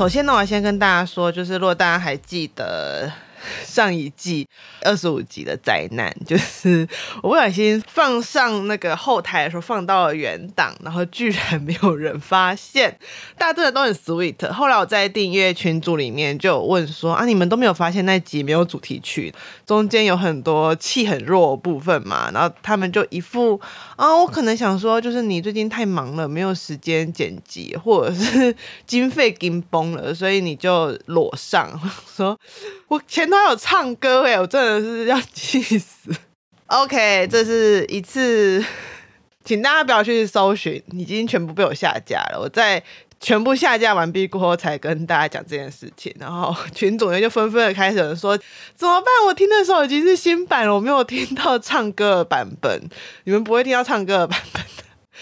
首先呢，我先跟大家说，就是如果大家还记得。上一季二十五集的灾难，就是我不小心放上那个后台的时候放到了原档，然后居然没有人发现，大家真的都很 sweet。后来我在订阅群组里面就有问说啊，你们都没有发现那集没有主题曲，中间有很多气很弱的部分嘛？然后他们就一副啊，我可能想说，就是你最近太忙了，没有时间剪辑，或者是 经费紧绷了，所以你就裸上 说，我前。都有唱歌哎，我真的是要气死。OK，这是一次，请大家不要去搜寻，已经全部被我下架了。我在全部下架完毕过后，才跟大家讲这件事情。然后群组员就纷纷的开始说：“怎么办？我听的时候已经是新版了，我没有听到唱歌的版本。你们不会听到唱歌的版本。”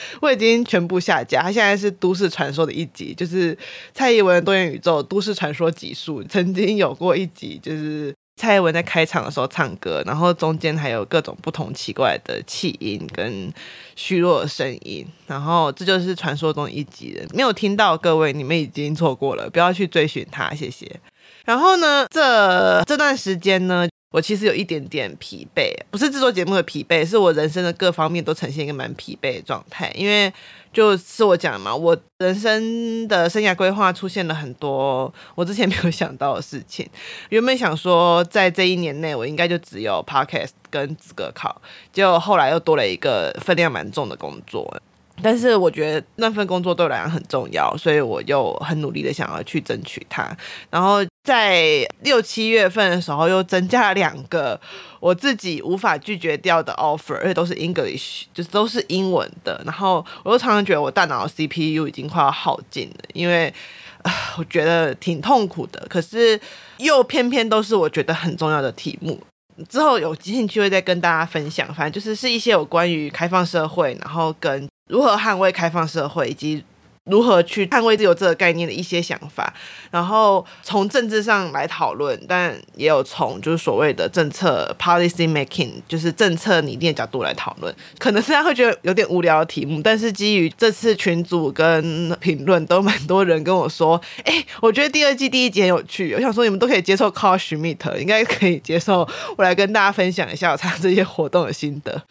我已经全部下架，它现在是都市传说的一集，就是蔡宜文多元宇宙都市传说集数，曾经有过一集，就是蔡宜文在开场的时候唱歌，然后中间还有各种不同奇怪的气音跟虚弱的声音，然后这就是传说中一集人，没有听到各位，你们已经错过了，不要去追寻它，谢谢。然后呢，这这段时间呢。我其实有一点点疲惫，不是制作节目的疲惫，是我人生的各方面都呈现一个蛮疲惫的状态。因为就是我讲嘛，我人生的生涯规划出现了很多我之前没有想到的事情。原本想说在这一年内我应该就只有 podcast 跟资格考，结果后来又多了一个分量蛮重的工作。但是我觉得那份工作对我来讲很重要，所以我又很努力的想要去争取它。然后在六七月份的时候，又增加了两个我自己无法拒绝掉的 offer，而且都是 English，就是都是英文的。然后我又常常觉得我大脑 CPU 已经快要耗尽了，因为，我觉得挺痛苦的。可是又偏偏都是我觉得很重要的题目。之后有兴趣会再跟大家分享，反正就是是一些有关于开放社会，然后跟。如何捍卫开放社会，以及如何去捍卫自由这个概念的一些想法，然后从政治上来讨论，但也有从就是所谓的政策 policy making，就是政策拟定的角度来讨论。可能大家会觉得有点无聊的题目，但是基于这次群组跟评论都蛮多人跟我说，哎、我觉得第二季第一集很有趣。我想说你们都可以接受 call Schmitt，应该可以接受我来跟大家分享一下我参加这些活动的心得。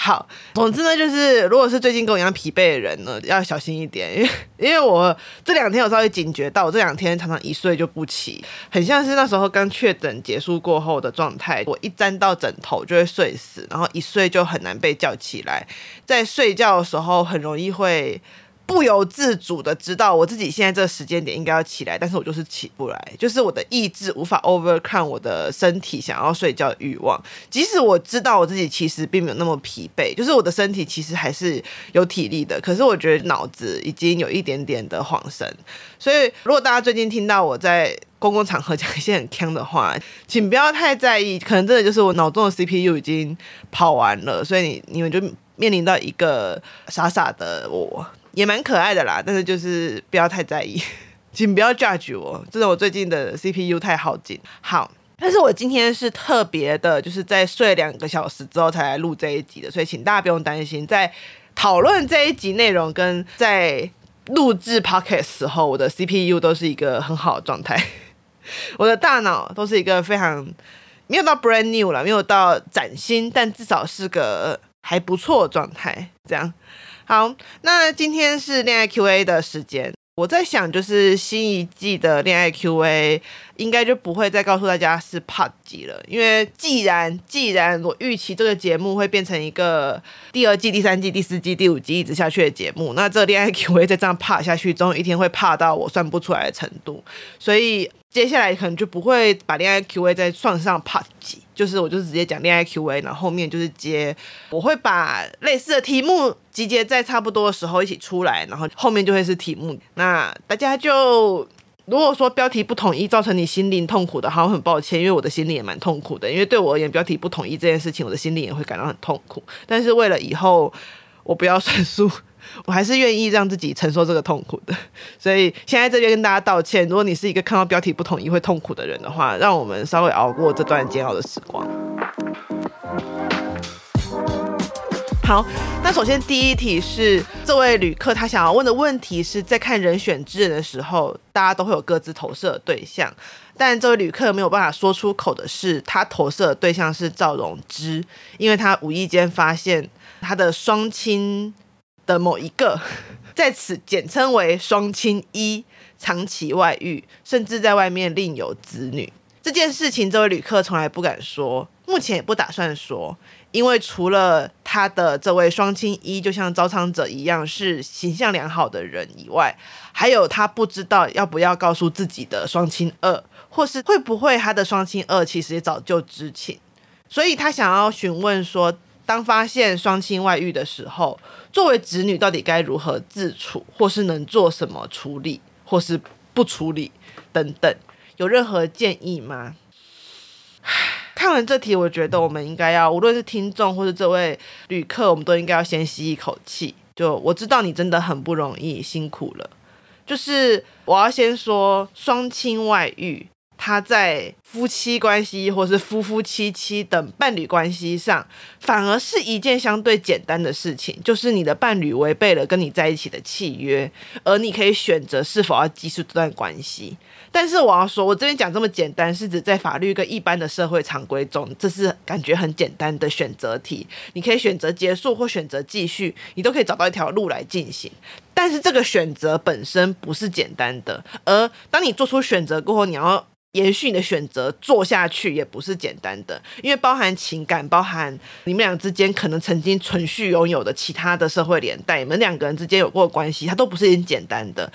好，总之呢，就是如果是最近跟我一样疲惫的人呢，要小心一点，因为 因为我这两天有稍微警觉到，我这两天常常一睡就不起，很像是那时候刚确诊结束过后的状态，我一沾到枕头就会睡死，然后一睡就很难被叫起来，在睡觉的时候很容易会。不由自主的知道我自己现在这个时间点应该要起来，但是我就是起不来，就是我的意志无法 overcome 我的身体想要睡觉的欲望。即使我知道我自己其实并没有那么疲惫，就是我的身体其实还是有体力的，可是我觉得脑子已经有一点点的恍神。所以如果大家最近听到我在公共场合讲一些很锵的话，请不要太在意，可能真的就是我脑中的 CPU 已经跑完了，所以你你们就面临到一个傻傻的我。也蛮可爱的啦，但是就是不要太在意，请不要 judge 我，真的我最近的 CPU 太耗尽。好，但是我今天是特别的，就是在睡两个小时之后才来录这一集的，所以请大家不用担心，在讨论这一集内容跟在录制 podcast 时候，我的 CPU 都是一个很好的状态，我的大脑都是一个非常没有到 brand new 了，没有到崭新，但至少是个还不错的状态，这样。好，那今天是恋爱 Q&A 的时间。我在想，就是新一季的恋爱 Q&A 应该就不会再告诉大家是 Part 几了，因为既然既然我预期这个节目会变成一个第二季、第三季、第四季、第五季一直下去的节目，那这恋爱 Q&A 再这样爬下去，总有一天会爬到我算不出来的程度，所以接下来可能就不会把恋爱 Q&A 再算上 Part 几。就是我就是直接讲恋爱 Q&A，然后后面就是接，我会把类似的题目集结在差不多的时候一起出来，然后后面就会是题目。那大家就如果说标题不统一造成你心灵痛苦的，好，很抱歉，因为我的心里也蛮痛苦的。因为对我而言，标题不统一这件事情，我的心里也会感到很痛苦。但是为了以后我不要算数，我还是愿意让自己承受这个痛苦的。所以现在这边跟大家道歉，如果你是一个看到标题不统一会痛苦的人的话，让我们稍微熬过这段煎熬的时光。好，那首先第一题是这位旅客他想要问的问题是在看人选之人的时候，大家都会有各自投射的对象，但这位旅客没有办法说出口的是，他投射的对象是赵荣之，因为他无意间发现他的双亲的某一个，在此简称为双亲一，长期外遇，甚至在外面另有子女。这件事情，这位旅客从来不敢说，目前也不打算说。因为除了他的这位双亲一，就像招商者一样是形象良好的人以外，还有他不知道要不要告诉自己的双亲二，或是会不会他的双亲二其实也早就知情，所以他想要询问说，当发现双亲外遇的时候，作为子女到底该如何自处，或是能做什么处理，或是不处理等等，有任何建议吗？看完这题，我觉得我们应该要，无论是听众或是这位旅客，我们都应该要先吸一口气。就我知道你真的很不容易，辛苦了。就是我要先说，双亲外遇，他在夫妻关系或是夫夫妻妻等伴侣关系上，反而是一件相对简单的事情。就是你的伴侣违背了跟你在一起的契约，而你可以选择是否要继续这段关系。但是我要说，我这边讲这么简单，是指在法律跟一般的社会常规中，这是感觉很简单的选择题。你可以选择结束或选择继续，你都可以找到一条路来进行。但是这个选择本身不是简单的，而当你做出选择过后，你要延续你的选择做下去，也不是简单的，因为包含情感，包含你们俩之间可能曾经存续拥有的其他的社会连带，你们两个人之间有过关系，它都不是很简单的。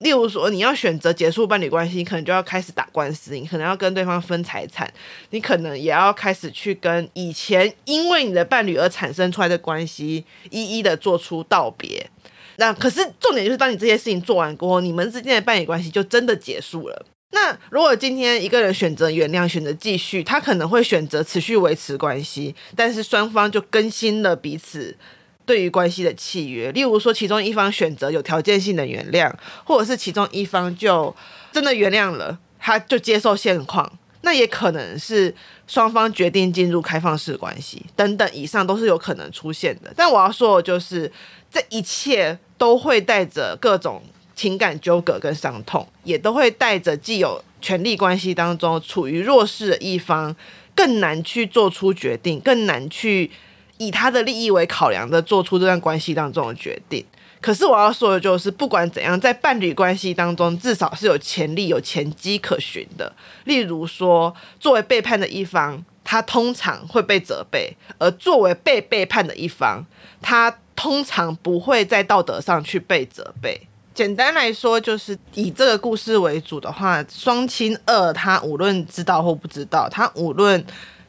例如说，你要选择结束伴侣关系，你可能就要开始打官司，你可能要跟对方分财产，你可能也要开始去跟以前因为你的伴侣而产生出来的关系一一的做出道别。那可是重点就是，当你这些事情做完过后，你们之间的伴侣关系就真的结束了。那如果今天一个人选择原谅，选择继续，他可能会选择持续维持关系，但是双方就更新了彼此。对于关系的契约，例如说，其中一方选择有条件性的原谅，或者是其中一方就真的原谅了，他就接受现况，那也可能是双方决定进入开放式关系等等，以上都是有可能出现的。但我要说的就是，这一切都会带着各种情感纠葛跟伤痛，也都会带着既有权力关系当中处于弱势的一方更难去做出决定，更难去。以他的利益为考量的做出这段关系当中的决定。可是我要说的就是，不管怎样，在伴侣关系当中，至少是有潜力、有前机可循的。例如说，作为背叛的一方，他通常会被责备；而作为被背叛的一方，他通常不会在道德上去被责备。简单来说，就是以这个故事为主的话，双亲二他无论知道或不知道，他无论。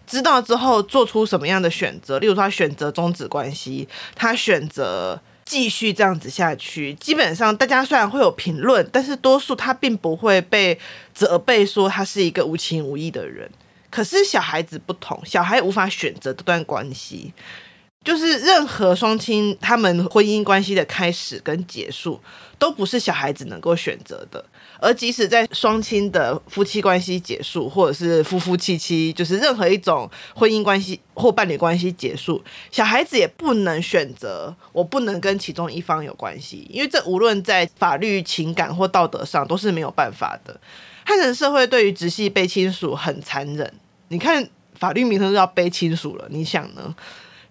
知道之后做出什么样的选择，例如说他选择终止关系，他选择继续这样子下去。基本上大家虽然会有评论，但是多数他并不会被责备说他是一个无情无义的人。可是小孩子不同，小孩无法选择这段关系。就是任何双亲他们婚姻关系的开始跟结束，都不是小孩子能够选择的。而即使在双亲的夫妻关系结束，或者是夫夫妻妻，就是任何一种婚姻关系或伴侣关系结束，小孩子也不能选择我不能跟其中一方有关系，因为这无论在法律、情感或道德上都是没有办法的。汉人社会对于直系被亲属很残忍，你看法律名称都要卑亲属了，你想呢？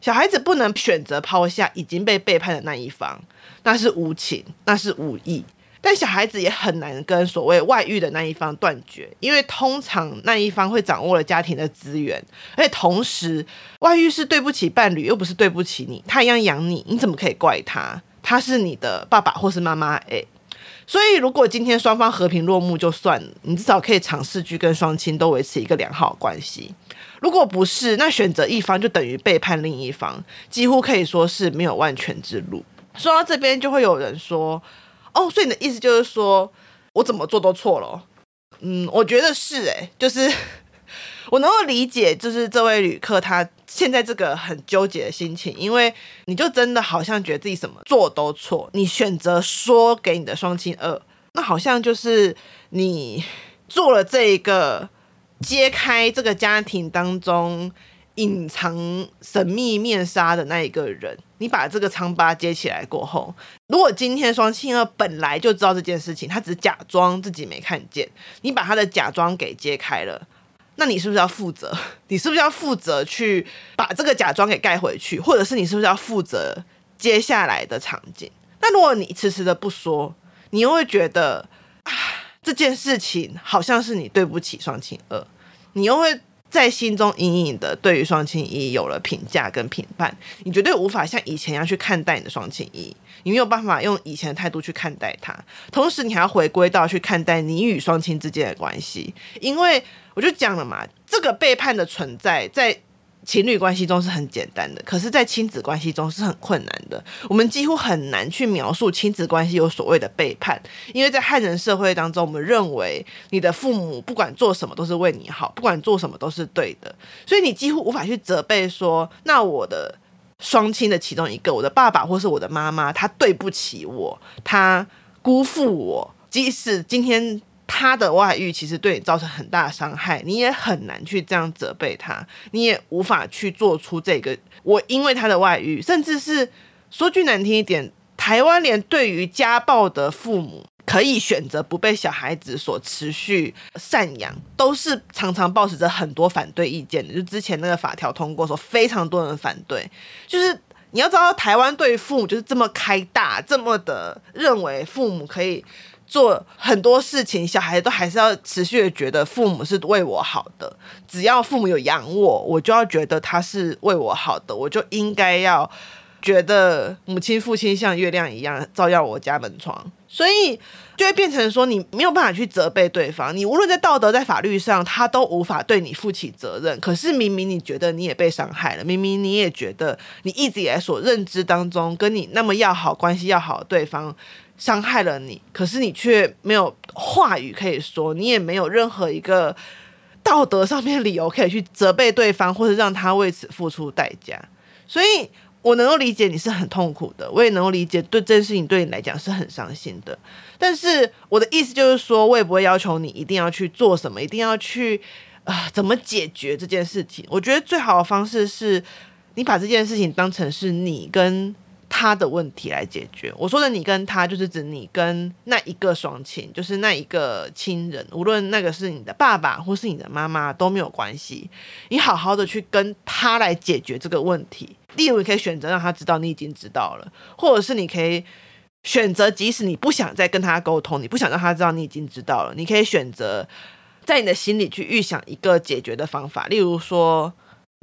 小孩子不能选择抛下已经被背叛的那一方，那是无情，那是无义。但小孩子也很难跟所谓外遇的那一方断绝，因为通常那一方会掌握了家庭的资源，而且同时外遇是对不起伴侣，又不是对不起你，他一样养你，你怎么可以怪他？他是你的爸爸或是妈妈，诶。所以如果今天双方和平落幕就算了，你至少可以尝试去跟双亲都维持一个良好关系。如果不是，那选择一方就等于背叛另一方，几乎可以说是没有万全之路。说到这边，就会有人说：“哦，所以你的意思就是说，我怎么做都错了。嗯，我觉得是哎，就是我能够理解，就是这位旅客他现在这个很纠结的心情，因为你就真的好像觉得自己什么做都错，你选择说给你的双亲二，那好像就是你做了这一个揭开这个家庭当中隐藏神秘面纱的那一个人。你把这个疮疤揭起来过后，如果今天双亲二本来就知道这件事情，他只是假装自己没看见，你把他的假装给揭开了，那你是不是要负责？你是不是要负责去把这个假装给盖回去？或者是你是不是要负责接下来的场景？那如果你迟迟的不说，你又会觉得啊，这件事情好像是你对不起双亲二，你又会。在心中隐隐的对于双亲一有了评价跟评判，你绝对无法像以前一样去看待你的双亲一，你没有办法用以前的态度去看待他，同时你还要回归到去看待你与双亲之间的关系，因为我就讲了嘛，这个背叛的存在在。情侣关系中是很简单的，可是，在亲子关系中是很困难的。我们几乎很难去描述亲子关系有所谓的背叛，因为在汉人社会当中，我们认为你的父母不管做什么都是为你好，不管做什么都是对的，所以你几乎无法去责备说，那我的双亲的其中一个，我的爸爸或是我的妈妈，他对不起我，他辜负我，即使今天。他的外遇其实对你造成很大伤害，你也很难去这样责备他，你也无法去做出这个。我因为他的外遇，甚至是说句难听一点，台湾连对于家暴的父母可以选择不被小孩子所持续赡养，都是常常抱持着很多反对意见的。就之前那个法条通过说，非常多人反对。就是你要知道，台湾对于父母就是这么开大，这么的认为父母可以。做很多事情，小孩都还是要持续的觉得父母是为我好的。只要父母有养我，我就要觉得他是为我好的，我就应该要觉得母亲、父亲像月亮一样照耀我家门窗。所以就会变成说，你没有办法去责备对方，你无论在道德、在法律上，他都无法对你负起责任。可是明明你觉得你也被伤害了，明明你也觉得你一直以来所认知当中跟你那么要好、关系要好的对方。伤害了你，可是你却没有话语可以说，你也没有任何一个道德上面理由可以去责备对方，或者让他为此付出代价。所以我能够理解你是很痛苦的，我也能够理解对这件事情对你来讲是很伤心的。但是我的意思就是说，我也不会要求你一定要去做什么，一定要去啊、怎么解决这件事情。我觉得最好的方式是你把这件事情当成是你跟。他的问题来解决。我说的你跟他，就是指你跟那一个双亲，就是那一个亲人，无论那个是你的爸爸或是你的妈妈都没有关系。你好好的去跟他来解决这个问题。例如，你可以选择让他知道你已经知道了，或者是你可以选择，即使你不想再跟他沟通，你不想让他知道你已经知道了，你可以选择在你的心里去预想一个解决的方法。例如说。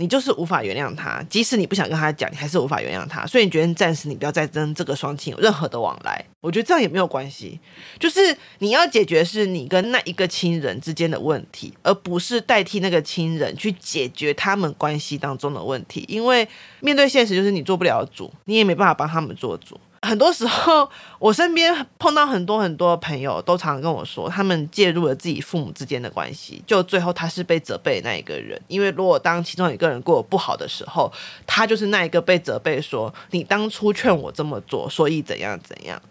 你就是无法原谅他，即使你不想跟他讲，你还是无法原谅他。所以你决定暂时你不要再跟这个双亲有任何的往来。我觉得这样也没有关系，就是你要解决是你跟那一个亲人之间的问题，而不是代替那个亲人去解决他们关系当中的问题。因为面对现实，就是你做不了主，你也没办法帮他们做主。很多时候，我身边碰到很多很多朋友，都常常跟我说，他们介入了自己父母之间的关系，就最后他是被责备那一个人。因为如果当其中一个人过得不好的时候，他就是那一个被责备说，你当初劝我这么做，所以怎样怎样。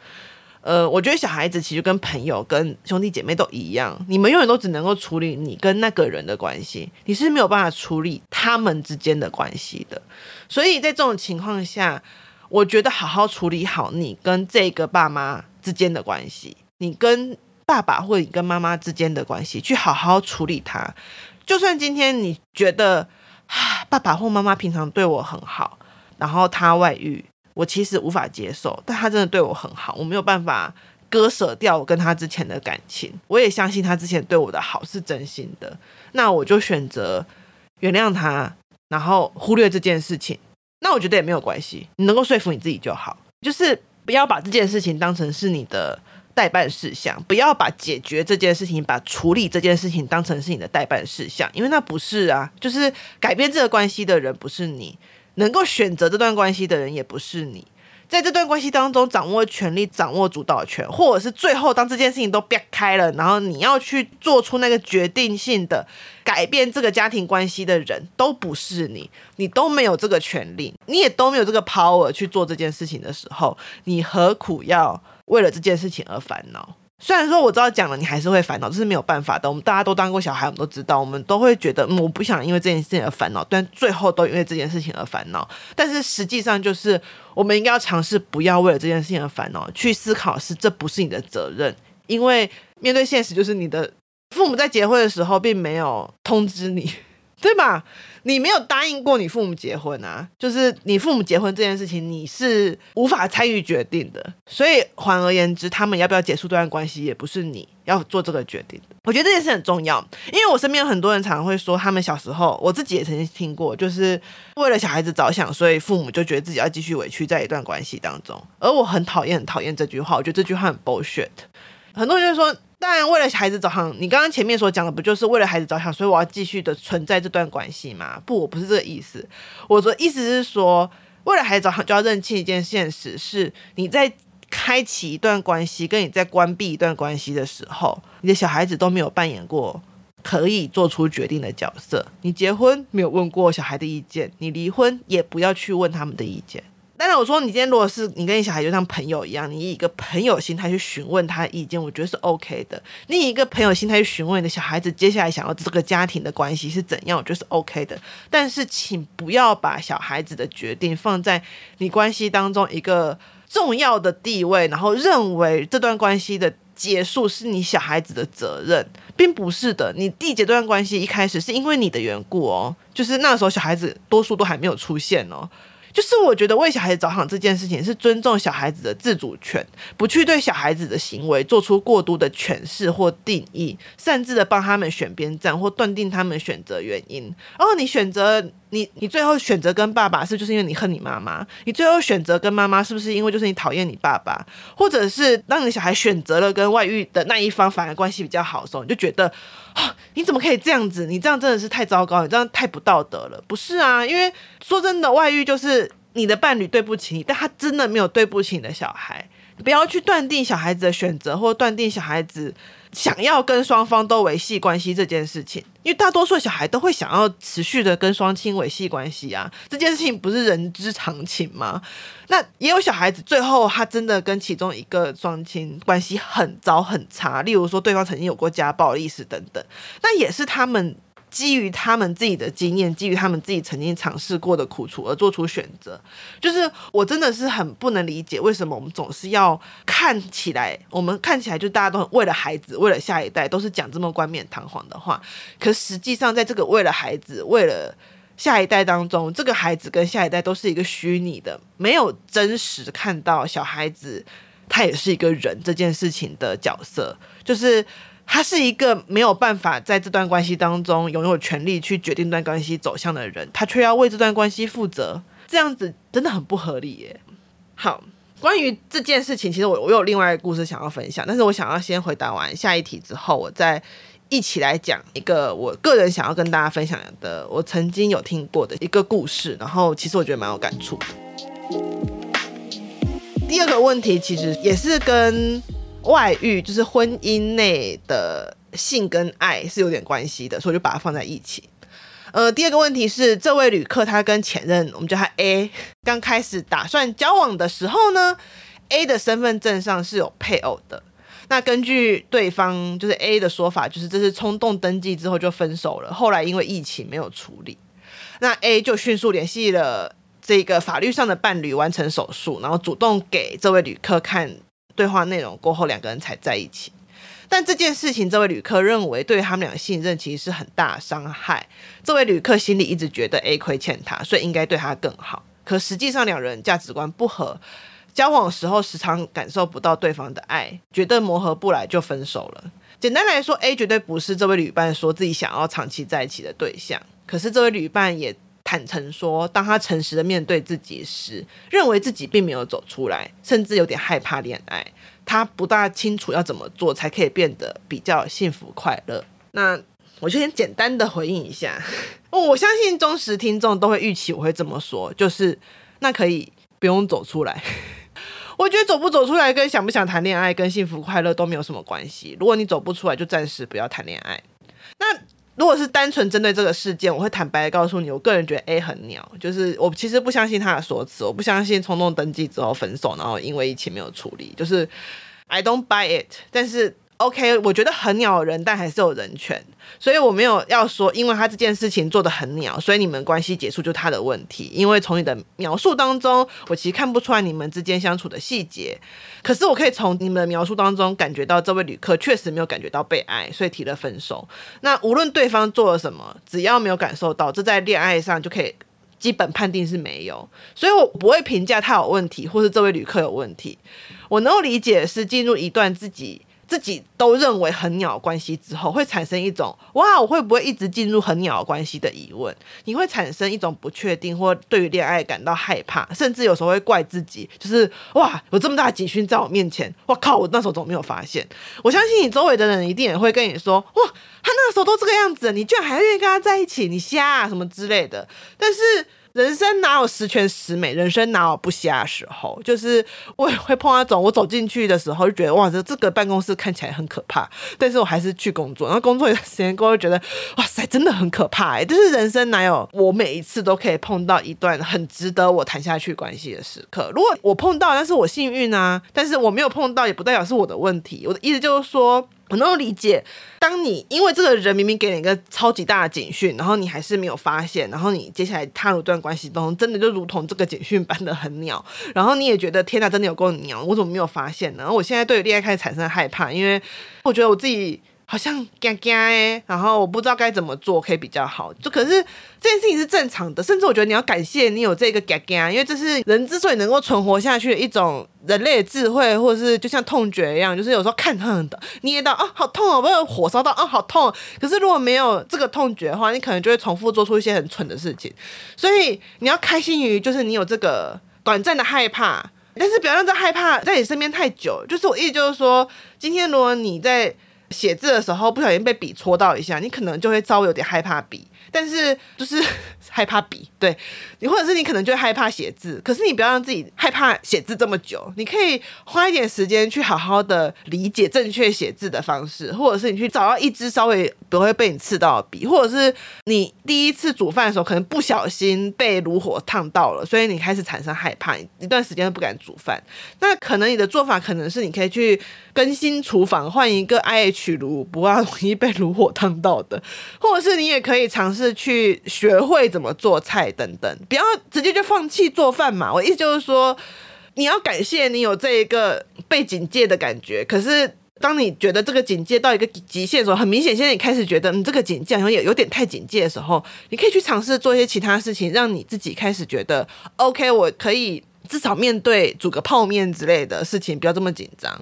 呃，我觉得小孩子其实跟朋友、跟兄弟姐妹都一样，你们永远都只能够处理你跟那个人的关系，你是没有办法处理他们之间的关系的。所以在这种情况下，我觉得好好处理好你跟这个爸妈之间的关系，你跟爸爸或你跟妈妈之间的关系，去好好处理它。就算今天你觉得啊，爸爸或妈妈平常对我很好，然后他外遇，我其实无法接受，但他真的对我很好，我没有办法割舍掉我跟他之前的感情。我也相信他之前对我的好是真心的，那我就选择原谅他，然后忽略这件事情。那我觉得也没有关系，你能够说服你自己就好，就是不要把这件事情当成是你的代办事项，不要把解决这件事情、把处理这件事情当成是你的代办事项，因为那不是啊，就是改变这个关系的人不是你，能够选择这段关系的人也不是你。在这段关系当中掌握权力、掌握主导权，或者是最后当这件事情都掰开了，然后你要去做出那个决定性的改变这个家庭关系的人，都不是你，你都没有这个权利，你也都没有这个 power 去做这件事情的时候，你何苦要为了这件事情而烦恼？虽然说我知道讲了你还是会烦恼，这是没有办法的。我们大家都当过小孩，我们都知道，我们都会觉得，嗯，我不想因为这件事情而烦恼，但最后都因为这件事情而烦恼。但是实际上就是，我们应该要尝试不要为了这件事情而烦恼，去思考是这不是你的责任，因为面对现实，就是你的父母在结婚的时候并没有通知你，对吧？你没有答应过你父母结婚啊，就是你父母结婚这件事情，你是无法参与决定的。所以换而言之，他们要不要结束这段关系，也不是你要做这个决定的。我觉得这件事很重要，因为我身边有很多人常常会说，他们小时候，我自己也曾经听过，就是为了小孩子着想，所以父母就觉得自己要继续委屈在一段关系当中。而我很讨厌、很讨厌这句话，我觉得这句话很 bullshit。很多人就说。当然，为了孩子着想，你刚刚前面所讲的不就是为了孩子着想，所以我要继续的存在这段关系吗？不，我不是这个意思。我的意思是说，为了孩子着想，就要认清一件现实：是你在开启一段关系，跟你在关闭一段关系的时候，你的小孩子都没有扮演过可以做出决定的角色。你结婚没有问过小孩的意见，你离婚也不要去问他们的意见。当然，我说你今天如果是你跟你小孩就像朋友一样，你以一个朋友心态去询问他的意见，我觉得是 OK 的。你以一个朋友心态去询问你的小孩子接下来想要这个家庭的关系是怎样，我觉得是 OK 的。但是，请不要把小孩子的决定放在你关系当中一个重要的地位，然后认为这段关系的结束是你小孩子的责任，并不是的。你缔结这段关系一开始是因为你的缘故哦，就是那时候小孩子多数都还没有出现哦。就是我觉得为小孩子着想这件事情是尊重小孩子的自主权，不去对小孩子的行为做出过度的诠释或定义，擅自的帮他们选边站或断定他们选择原因。然后你选择你，你最后选择跟爸爸，是就是因为你恨你妈妈？你最后选择跟妈妈，是不是因为就是你讨厌你爸爸？或者是当你小孩选择了跟外遇的那一方，反而关系比较好的时候，你就觉得啊，你怎么可以这样子？你这样真的是太糟糕，你这样太不道德了。不是啊，因为说真的，外遇就是。你的伴侣对不起你，但他真的没有对不起你的小孩。不要去断定小孩子的选择，或断定小孩子想要跟双方都维系关系这件事情。因为大多数小孩都会想要持续的跟双亲维系关系啊，这件事情不是人之常情吗？那也有小孩子最后他真的跟其中一个双亲关系很糟很差，例如说对方曾经有过家暴历史等等，那也是他们。基于他们自己的经验，基于他们自己曾经尝试过的苦楚而做出选择，就是我真的是很不能理解，为什么我们总是要看起来，我们看起来就大家都很为了孩子，为了下一代，都是讲这么冠冕堂皇的话，可实际上在这个为了孩子，为了下一代当中，这个孩子跟下一代都是一个虚拟的，没有真实看到小孩子他也是一个人这件事情的角色，就是。他是一个没有办法在这段关系当中拥有权利去决定这段关系走向的人，他却要为这段关系负责，这样子真的很不合理耶。好，关于这件事情，其实我我有另外一个故事想要分享，但是我想要先回答完下一题之后，我再一起来讲一个我个人想要跟大家分享的，我曾经有听过的一个故事，然后其实我觉得蛮有感触的。第二个问题其实也是跟。外遇就是婚姻内的性跟爱是有点关系的，所以就把它放在一起。呃，第二个问题是，这位旅客他跟前任，我们叫他 A，刚开始打算交往的时候呢，A 的身份证上是有配偶的。那根据对方就是 A 的说法，就是这是冲动登记之后就分手了。后来因为疫情没有处理，那 A 就迅速联系了这个法律上的伴侣，完成手术，然后主动给这位旅客看。对话内容过后，两个人才在一起。但这件事情，这位旅客认为对他们俩信任其实是很大伤害。这位旅客心里一直觉得 A 亏欠他，所以应该对他更好。可实际上两人价值观不合，交往时候时常感受不到对方的爱，觉得磨合不来就分手了。简单来说，A 绝对不是这位旅伴说自己想要长期在一起的对象。可是这位旅伴也。坦诚说，当他诚实的面对自己时，认为自己并没有走出来，甚至有点害怕恋爱。他不大清楚要怎么做才可以变得比较幸福快乐。那我就先简单的回应一下。我相信忠实听众都会预期我会这么说，就是那可以不用走出来，我觉得走不走出来跟想不想谈恋爱跟幸福快乐都没有什么关系。如果你走不出来，就暂时不要谈恋爱。那如果是单纯针对这个事件，我会坦白的告诉你，我个人觉得 A 很鸟，就是我其实不相信他的说辞，我不相信冲动登记之后分手，然后因为疫情没有处理，就是 I don't buy it。但是。OK，我觉得很鸟人，但还是有人权，所以我没有要说，因为他这件事情做得很鸟，所以你们关系结束就他的问题。因为从你的描述当中，我其实看不出来你们之间相处的细节，可是我可以从你们的描述当中感觉到这位旅客确实没有感觉到被爱，所以提了分手。那无论对方做了什么，只要没有感受到，这在恋爱上就可以基本判定是没有，所以我不会评价他有问题，或是这位旅客有问题。我能够理解是进入一段自己。自己都认为很鸟关系之后，会产生一种哇，我会不会一直进入很鸟关系的疑问？你会产生一种不确定，或对于恋爱感到害怕，甚至有时候会怪自己，就是哇，有这么大的警讯在我面前，我靠，我那时候怎么没有发现？我相信你周围的人一定也会跟你说，哇，他那时候都这个样子，你居然还愿意跟他在一起，你瞎啊什么之类的。但是。人生哪有十全十美？人生哪有不瞎的时候？就是我也会碰到那种，我走进去的时候就觉得哇，这这个办公室看起来很可怕，但是我还是去工作。然后工作一段时间过后，觉得哇塞，真的很可怕哎！就是人生哪有我每一次都可以碰到一段很值得我谈下去关系的时刻？如果我碰到，但是我幸运啊；但是我没有碰到，也不代表是我的问题。我的意思就是说。我能够理解，当你因为这个人明明给你一个超级大的警讯，然后你还是没有发现，然后你接下来踏入段关系中，真的就如同这个警讯般的很鸟，然后你也觉得天哪，真的有够鸟，我怎么没有发现呢？然后我现在对恋爱开始产生害怕，因为我觉得我自己。好像尴尬哎，然后我不知道该怎么做可以比较好。就可是这件事情是正常的，甚至我觉得你要感谢你有这个尴尬，因为这是人之所以能够存活下去的一种人类的智慧，或者是就像痛觉一样，就是有时候看痛的捏到啊好痛哦，不是火烧到啊好痛。可是如果没有这个痛觉的话，你可能就会重复做出一些很蠢的事情。所以你要开心于就是你有这个短暂的害怕，但是不要让这害怕在你身边太久。就是我意思就是说，今天如果你在。写字的时候不小心被笔戳到一下，你可能就会稍微有点害怕笔。但是就是 害怕笔，对你，或者是你可能就害怕写字，可是你不要让自己害怕写字这么久，你可以花一点时间去好好的理解正确写字的方式，或者是你去找到一支稍微不会被你刺到的笔，或者是你第一次煮饭的时候可能不小心被炉火烫到了，所以你开始产生害怕，一段时间都不敢煮饭。那可能你的做法可能是你可以去更新厨房，换一个 IH 炉，不要容易被炉火烫到的，或者是你也可以尝试。是去学会怎么做菜等等，不要直接就放弃做饭嘛。我意思就是说，你要感谢你有这一个被警戒的感觉。可是当你觉得这个警戒到一个极限的时候，很明显，现在你开始觉得你这个警戒好像有有点太警戒的时候，你可以去尝试做一些其他事情，让你自己开始觉得 OK，我可以。至少面对煮个泡面之类的事情，不要这么紧张。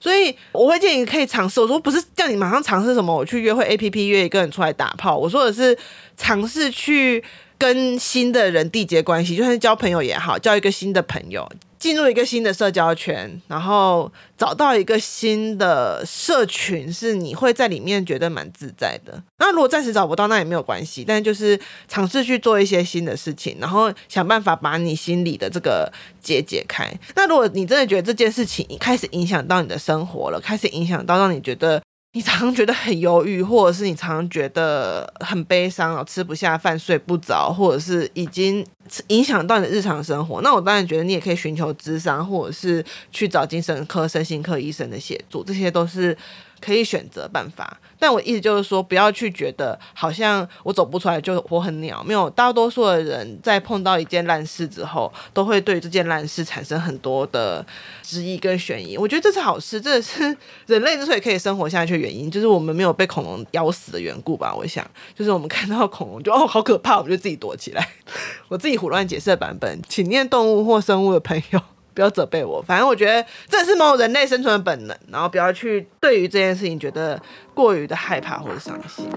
所以我会建议你可以尝试。我说不是叫你马上尝试什么，我去约会 APP 约一个人出来打炮。我说的是尝试去跟新的人缔结关系，就算是交朋友也好，交一个新的朋友。进入一个新的社交圈，然后找到一个新的社群，是你会在里面觉得蛮自在的。那如果暂时找不到，那也没有关系，但就是尝试去做一些新的事情，然后想办法把你心里的这个结解开。那如果你真的觉得这件事情开始影响到你的生活了，开始影响到让你觉得。你常常觉得很忧郁，或者是你常常觉得很悲伤，吃不下饭、睡不着，或者是已经影响到你的日常生活。那我当然觉得你也可以寻求咨商，或者是去找精神科、身心科医生的协助，这些都是。可以选择办法，但我意思就是说，不要去觉得好像我走不出来就我很鸟。没有，大多数的人在碰到一件烂事之后，都会对这件烂事产生很多的质疑跟悬疑。我觉得这是好事，这是人类之所以可以生活下去的原因，就是我们没有被恐龙咬死的缘故吧。我想，就是我们看到恐龙就哦好可怕，我们就自己躲起来。我自己胡乱解释的版本，请念动物或生物的朋友。不要责备我，反正我觉得这是某种人类生存的本能，然后不要去对于这件事情觉得过于的害怕或者伤心。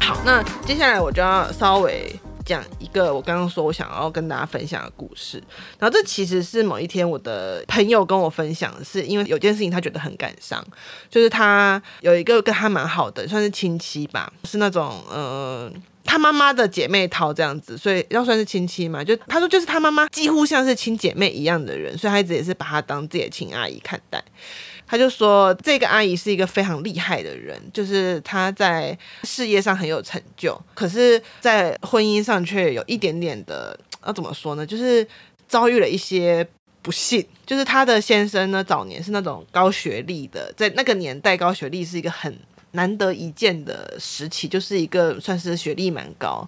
好，那接下来我就要稍微讲一个我刚刚说我想要跟大家分享的故事。然后这其实是某一天我的朋友跟我分享的，是因为有件事情他觉得很感伤，就是他有一个跟他蛮好的，算是亲戚吧，是那种呃。他妈妈的姐妹淘这样子，所以要算是亲戚嘛。就他说，就是他妈妈几乎像是亲姐妹一样的人，所以他一直也是把她当自己的亲阿姨看待。他就说，这个阿姨是一个非常厉害的人，就是她在事业上很有成就，可是，在婚姻上却有一点点的，要怎么说呢？就是遭遇了一些不幸。就是她的先生呢，早年是那种高学历的，在那个年代，高学历是一个很。难得一见的时期，就是一个算是学历蛮高，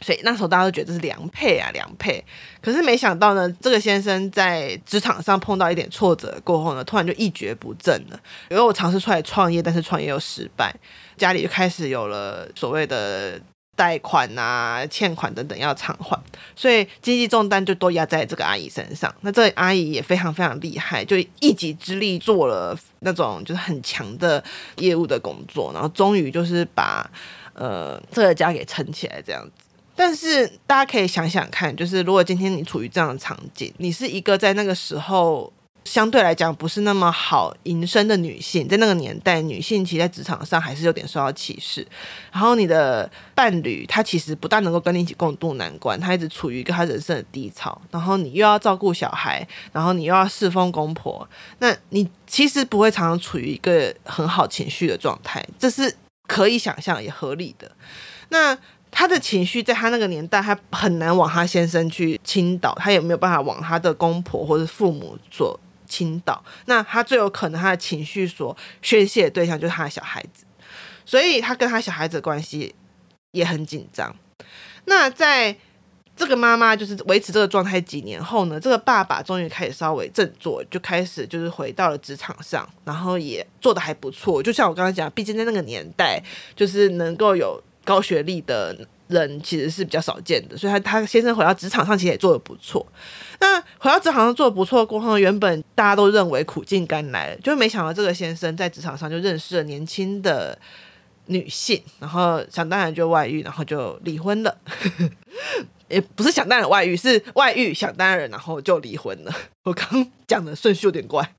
所以那时候大家都觉得这是良配啊，良配。可是没想到呢，这个先生在职场上碰到一点挫折过后呢，突然就一蹶不振了。因为我尝试出来创业，但是创业又失败，家里就开始有了所谓的。贷款啊、欠款等等要偿还，所以经济重担就都压在这个阿姨身上。那这阿姨也非常非常厉害，就一己之力做了那种就是很强的业务的工作，然后终于就是把呃这个家给撑起来这样子。但是大家可以想想看，就是如果今天你处于这样的场景，你是一个在那个时候。相对来讲不是那么好营生的女性，在那个年代，女性其实在职场上还是有点受到歧视。然后你的伴侣，他其实不但能够跟你一起共度难关，他一直处于一个他人生的低潮。然后你又要照顾小孩，然后你又要侍奉公婆，那你其实不会常常处于一个很好情绪的状态，这是可以想象也合理的。那他的情绪在他那个年代，他很难往他先生去倾倒，他也没有办法往他的公婆或者父母所。倾倒，那他最有可能他的情绪所宣泄的对象就是他的小孩子，所以他跟他小孩子的关系也很紧张。那在这个妈妈就是维持这个状态几年后呢，这个爸爸终于开始稍微振作，就开始就是回到了职场上，然后也做得还不错。就像我刚刚讲，毕竟在那个年代，就是能够有高学历的人其实是比较少见的，所以他他先生回到职场上其实也做得不错。那回到职场上做得不错过后，原本大家都认为苦尽甘来了，就没想到这个先生在职场上就认识了年轻的女性，然后想当然就外遇，然后就离婚了。也不是想当然外遇，是外遇想当然，然后就离婚了。我刚讲的顺序有点怪。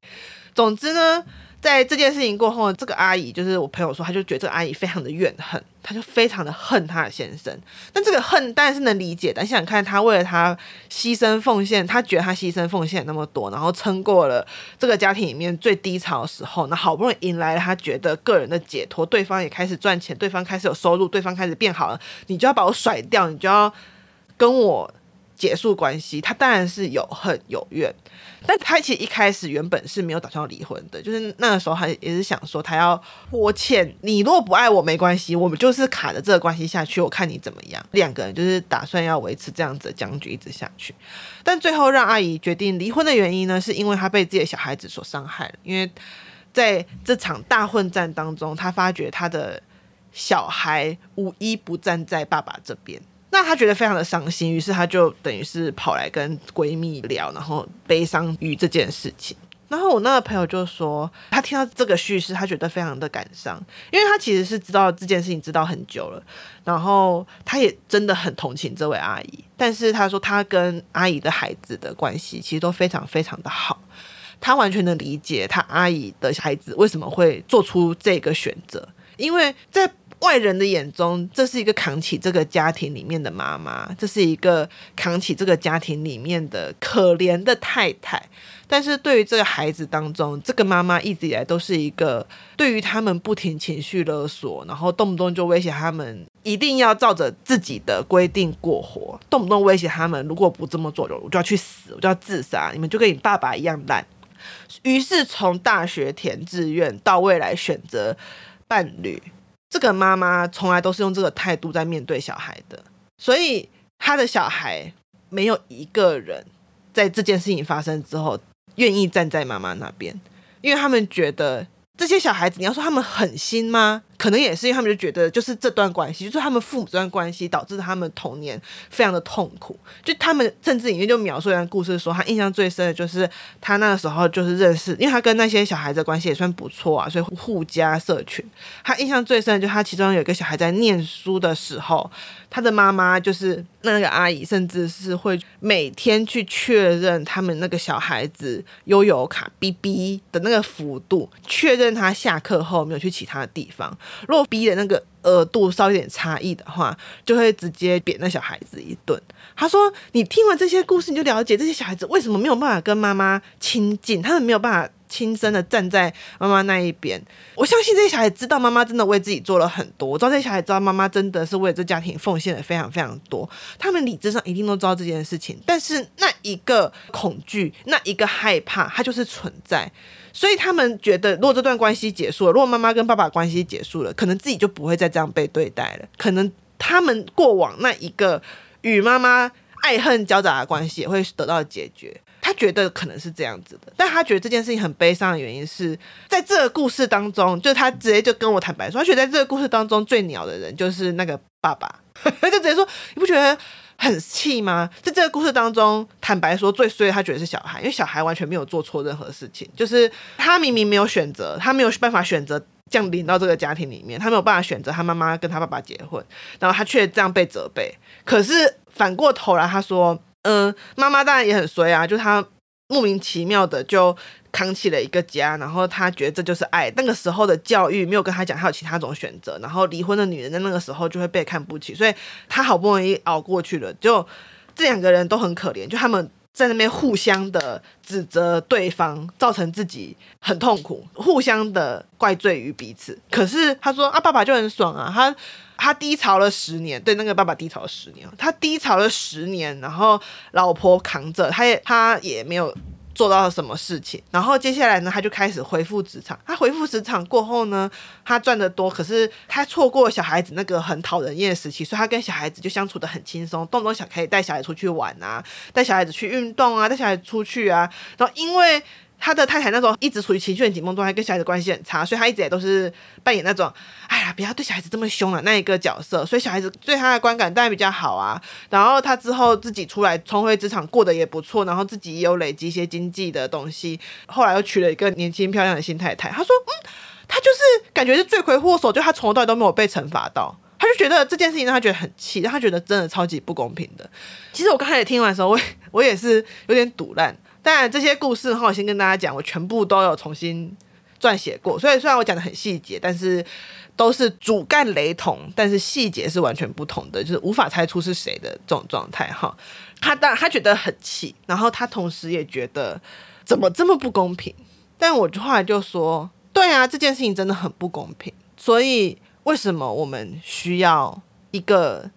总之呢。在这件事情过后，这个阿姨就是我朋友说，她就觉得这个阿姨非常的怨恨，她就非常的恨她的先生。但这个恨当然是能理解的，但想想看，她为了他牺牲奉献，她觉得她牺牲奉献那么多，然后撑过了这个家庭里面最低潮的时候，那好不容易迎来了她觉得个人的解脱，对方也开始赚钱，对方开始有收入，对方开始变好了，你就要把我甩掉，你就要跟我结束关系，他当然是有恨有怨。但他其实一开始原本是没有打算要离婚的，就是那个时候他也是想说他要拖欠你，如果不爱我没关系，我们就是卡着这个关系下去，我看你怎么样。两个人就是打算要维持这样子的僵局一直下去，但最后让阿姨决定离婚的原因呢，是因为她被自己的小孩子所伤害了，因为在这场大混战当中，她发觉她的小孩无一不站在爸爸这边。那她觉得非常的伤心，于是她就等于是跑来跟闺蜜聊，然后悲伤于这件事情。然后我那个朋友就说，她听到这个叙事，她觉得非常的感伤，因为她其实是知道这件事情知道很久了，然后她也真的很同情这位阿姨。但是她说，她跟阿姨的孩子的关系其实都非常非常的好，她完全能理解她阿姨的孩子为什么会做出这个选择，因为在。外人的眼中，这是一个扛起这个家庭里面的妈妈，这是一个扛起这个家庭里面的可怜的太太。但是对于这个孩子当中，这个妈妈一直以来都是一个对于他们不停情绪勒索，然后动不动就威胁他们一定要照着自己的规定过活，动不动威胁他们如果不这么做，就我就要去死，我就要自杀，你们就跟你爸爸一样烂。于是从大学填志愿到未来选择伴侣。这个妈妈从来都是用这个态度在面对小孩的，所以她的小孩没有一个人在这件事情发生之后愿意站在妈妈那边，因为他们觉得这些小孩子，你要说他们狠心吗？可能也是因为他们就觉得，就是这段关系，就是他们父母这段关系导致他们童年非常的痛苦。就他们甚至里面就描述一段故事说，他印象最深的就是他那个时候就是认识，因为他跟那些小孩子关系也算不错啊，所以互加社群。他印象最深的就是他其中有一个小孩在念书的时候，他的妈妈就是那个阿姨，甚至是会每天去确认他们那个小孩子悠游卡 BB 的那个幅度，确认他下课后没有去其他的地方。如果逼的那个额度稍微有点差异的话，就会直接扁那小孩子一顿。他说：“你听完这些故事，你就了解这些小孩子为什么没有办法跟妈妈亲近，他们没有办法亲身的站在妈妈那一边。我相信这些小孩知道妈妈真的为自己做了很多，我知道这些小孩知道妈妈真的是为这家庭奉献了非常非常多。他们理智上一定都知道这件事情，但是那一个恐惧，那一个害怕，它就是存在。”所以他们觉得，如果这段关系结束了，如果妈妈跟爸爸关系结束了，可能自己就不会再这样被对待了。可能他们过往那一个与妈妈爱恨交杂的关系也会得到解决。他觉得可能是这样子的，但他觉得这件事情很悲伤的原因是在这个故事当中，就他直接就跟我坦白说，他觉得在这个故事当中最鸟的人就是那个爸爸，他 就直接说，你不觉得？很气吗？在这个故事当中，坦白说，最衰他觉得是小孩，因为小孩完全没有做错任何事情，就是他明明没有选择，他没有办法选择降临到这个家庭里面，他没有办法选择他妈妈跟他爸爸结婚，然后他却这样被责备。可是反过头来，他说，嗯，妈妈当然也很衰啊，就她莫名其妙的就。扛起了一个家，然后她觉得这就是爱。那个时候的教育没有跟她讲，她有其他种选择。然后离婚的女人在那个时候就会被看不起，所以她好不容易熬过去了。就这两个人都很可怜，就他们在那边互相的指责对方，造成自己很痛苦，互相的怪罪于彼此。可是他说啊，爸爸就很爽啊，他他低潮了十年，对那个爸爸低潮了十年，他低潮了十年，然后老婆扛着，他也他也没有。做到了什么事情？然后接下来呢，他就开始恢复职场。他恢复职场过后呢，他赚的多，可是他错过小孩子那个很讨人厌的时期，所以他跟小孩子就相处的很轻松，动不动小可以带小孩出去玩啊，带小孩子去运动啊，带小孩子出去啊。然后因为他的太太那时候一直处于情绪很紧绷状态，跟小孩子关系很差，所以他一直也都是扮演那种，哎呀，不要对小孩子这么凶了那一个角色，所以小孩子对他的观感当然比较好啊。然后他之后自己出来重回职场，过得也不错，然后自己也有累积一些经济的东西。后来又娶了一个年轻漂亮的新太太。他说，嗯，他就是感觉是罪魁祸首，就他从头到尾都没有被惩罚到，他就觉得这件事情让他觉得很气，让他觉得真的超级不公平的。其实我刚开始听完的时候，我我也是有点赌烂。当然，这些故事哈，我先跟大家讲，我全部都有重新撰写过。所以虽然我讲的很细节，但是都是主干雷同，但是细节是完全不同的，就是无法猜出是谁的这种状态哈。他当然他觉得很气，然后他同时也觉得怎么这么不公平。但我后来就说，对啊，这件事情真的很不公平。所以为什么我们需要一个？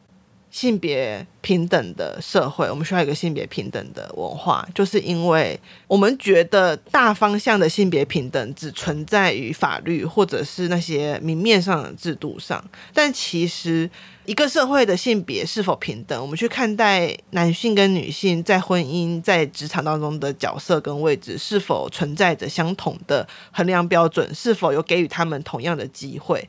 性别平等的社会，我们需要一个性别平等的文化，就是因为我们觉得大方向的性别平等只存在于法律或者是那些明面上的制度上，但其实一个社会的性别是否平等，我们去看待男性跟女性在婚姻、在职场当中的角色跟位置，是否存在着相同的衡量标准，是否有给予他们同样的机会。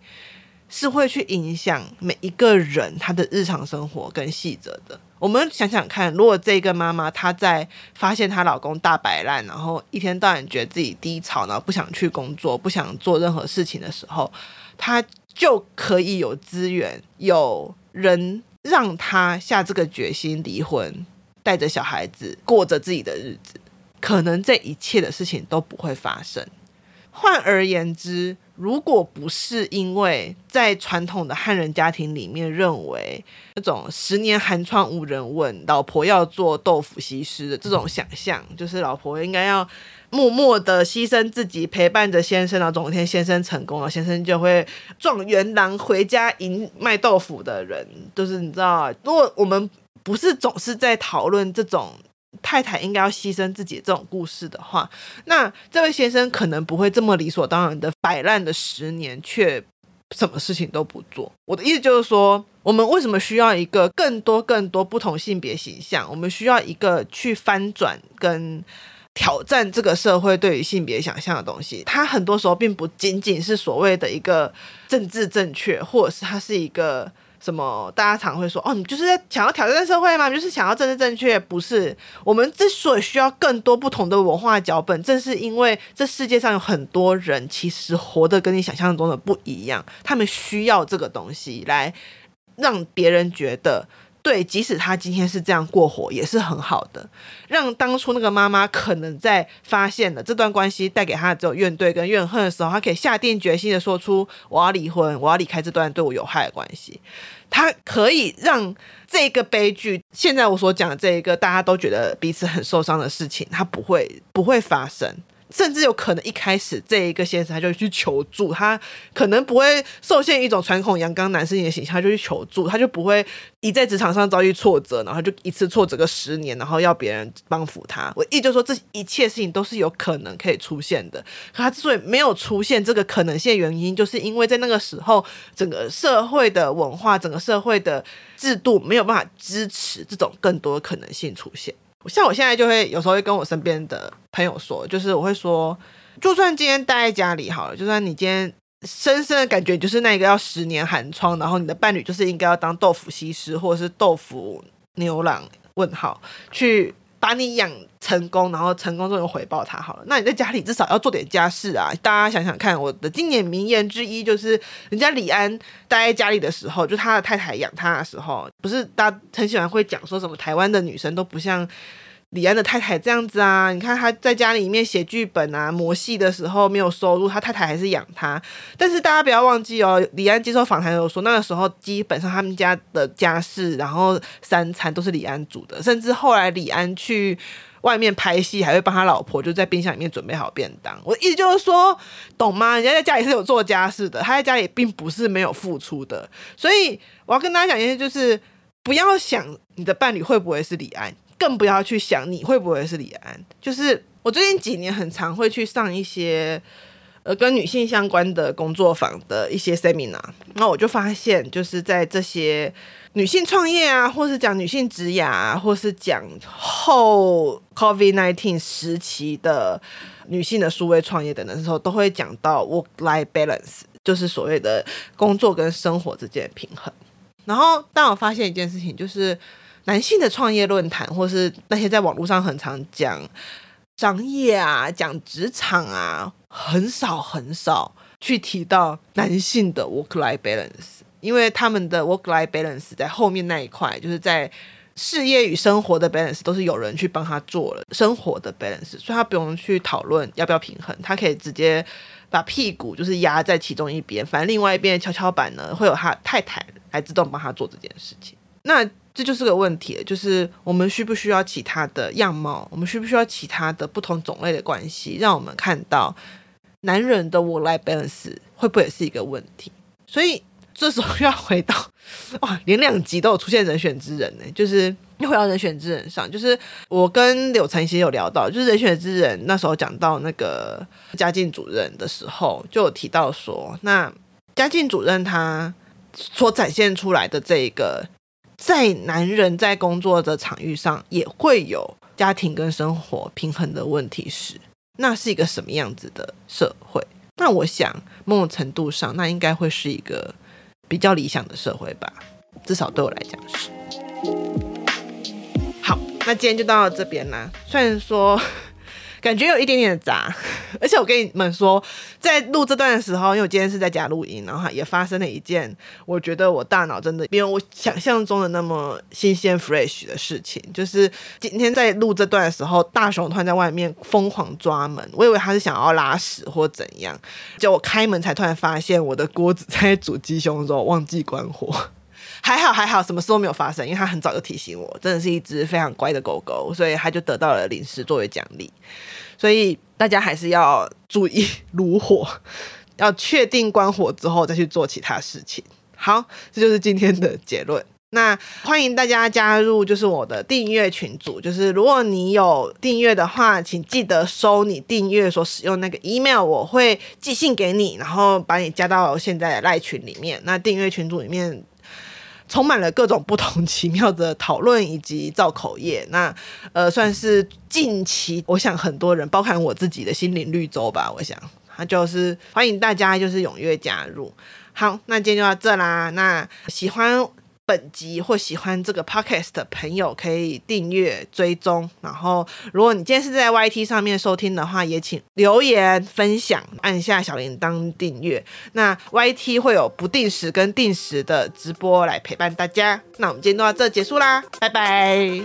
是会去影响每一个人他的日常生活跟细则的。我们想想看，如果这个妈妈她在发现她老公大摆烂，然后一天到晚觉得自己低潮，然后不想去工作，不想做任何事情的时候，她就可以有资源，有人让她下这个决心离婚，带着小孩子过着自己的日子，可能这一切的事情都不会发生。换而言之，如果不是因为在传统的汉人家庭里面认为那种十年寒窗无人问，老婆要做豆腐西施的这种想象，就是老婆应该要默默的牺牲自己，陪伴着先生，然后总有一天先生成功了，先生就会状元郎回家迎卖豆腐的人，就是你知道，如果我们不是总是在讨论这种。太太应该要牺牲自己这种故事的话，那这位先生可能不会这么理所当然的摆烂的十年，却什么事情都不做。我的意思就是说，我们为什么需要一个更多更多不同性别形象？我们需要一个去翻转跟挑战这个社会对于性别想象的东西。它很多时候并不仅仅是所谓的一个政治正确，或者是它是一个。什么？大家常会说哦，你就是在想要挑战社会吗？就是想要政治正确？不是。我们之所以需要更多不同的文化脚本，正是因为这世界上有很多人其实活得跟你想象中的不一样，他们需要这个东西来让别人觉得。对，即使他今天是这样过活，也是很好的。让当初那个妈妈可能在发现了这段关系带给他的只有怨怼跟怨恨的时候，他可以下定决心的说出：“我要离婚，我要离开这段对我有害的关系。”它可以让这个悲剧，现在我所讲的这一个大家都觉得彼此很受伤的事情，它不会不会发生。甚至有可能一开始这一个先生他就去求助，他可能不会受限于一种传统阳刚男性的形象，他就去求助，他就不会一在职场上遭遇挫折，然后就一次挫折个十年，然后要别人帮扶他。我意就说，这一切事情都是有可能可以出现的。可他之所以没有出现这个可能性原因，就是因为在那个时候，整个社会的文化、整个社会的制度没有办法支持这种更多的可能性出现。像我现在就会有时候会跟我身边的朋友说，就是我会说，就算今天待在家里好了，就算你今天深深的感觉就是那一个要十年寒窗，然后你的伴侣就是应该要当豆腐西施或者是豆腐牛郎问号去。把你养成功，然后成功之后又回报他好了。那你在家里至少要做点家事啊！大家想想看，我的经典名言之一就是，人家李安待在家里的时候，就他的太太养他的时候，不是大家很喜欢会讲说什么台湾的女生都不像。李安的太太这样子啊，你看他在家里面写剧本啊、磨戏的时候没有收入，他太太还是养他。但是大家不要忘记哦，李安接受访谈有说，那个时候基本上他们家的家事，然后三餐都是李安煮的，甚至后来李安去外面拍戏，还会帮他老婆就在冰箱里面准备好便当。我的意思就是说，懂吗？人家在家里是有做家事的，他在家里并不是没有付出的。所以我要跟大家讲一件事，就是不要想你的伴侣会不会是李安。更不要去想你会不会是李安。就是我最近几年很常会去上一些呃跟女性相关的工作坊的一些 seminar，那我就发现就是在这些女性创业啊，或是讲女性职涯，或是讲后 COVID-19 时期的女性的数位创业等等的时候，都会讲到 work-life balance，就是所谓的工作跟生活之间的平衡。然后，但我发现一件事情就是。男性的创业论坛，或是那些在网络上很常讲商业啊、讲职场啊，很少很少去提到男性的 work-life balance，因为他们的 work-life balance 在后面那一块，就是在事业与生活的 balance 都是有人去帮他做了生活的 balance，所以他不用去讨论要不要平衡，他可以直接把屁股就是压在其中一边，反正另外一边的跷跷板呢，会有他太太来自动帮他做这件事情。那这就是个问题，就是我们需不需要其他的样貌？我们需不需要其他的不同种类的关系，让我们看到男人的 work-life balance 会不会也是一个问题？所以这时候又 要回到哇，连两集都有出现人选之人呢，就是又回到人选之人上。就是我跟柳晨其实有聊到，就是人选之人那时候讲到那个嘉靖主任的时候，就有提到说，那嘉靖主任他所展现出来的这一个。在男人在工作的场域上也会有家庭跟生活平衡的问题时，那是一个什么样子的社会？那我想某种程度上，那应该会是一个比较理想的社会吧，至少对我来讲是。好，那今天就到这边啦。虽然说。感觉有一点点的杂，而且我跟你们说，在录这段的时候，因为我今天是在家录音，然后也发生了一件我觉得我大脑真的没有我想象中的那么新鲜 fresh 的事情，就是今天在录这段的时候，大雄突然在外面疯狂抓门，我以为他是想要拉屎或怎样，结果我开门才突然发现我的锅子在煮鸡胸肉，忘记关火。还好还好，什么事都没有发生，因为他很早就提醒我，真的是一只非常乖的狗狗，所以他就得到了零食作为奖励。所以大家还是要注意炉火，要确定关火之后再去做其他事情。好，这就是今天的结论。那欢迎大家加入，就是我的订阅群组。就是如果你有订阅的话，请记得收你订阅所使用那个 email，我会寄信给你，然后把你加到现在的赖群里面。那订阅群组里面。充满了各种不同奇妙的讨论以及造口业。那呃，算是近期我想很多人，包含我自己的心灵绿洲吧。我想，他就是欢迎大家就是踊跃加入。好，那今天就到这啦。那喜欢。本集或喜欢这个 podcast 的朋友可以订阅追踪，然后如果你今天是在 YT 上面收听的话，也请留言分享，按下小铃铛订阅。那 YT 会有不定时跟定时的直播来陪伴大家。那我们今天就到这结束啦，拜拜。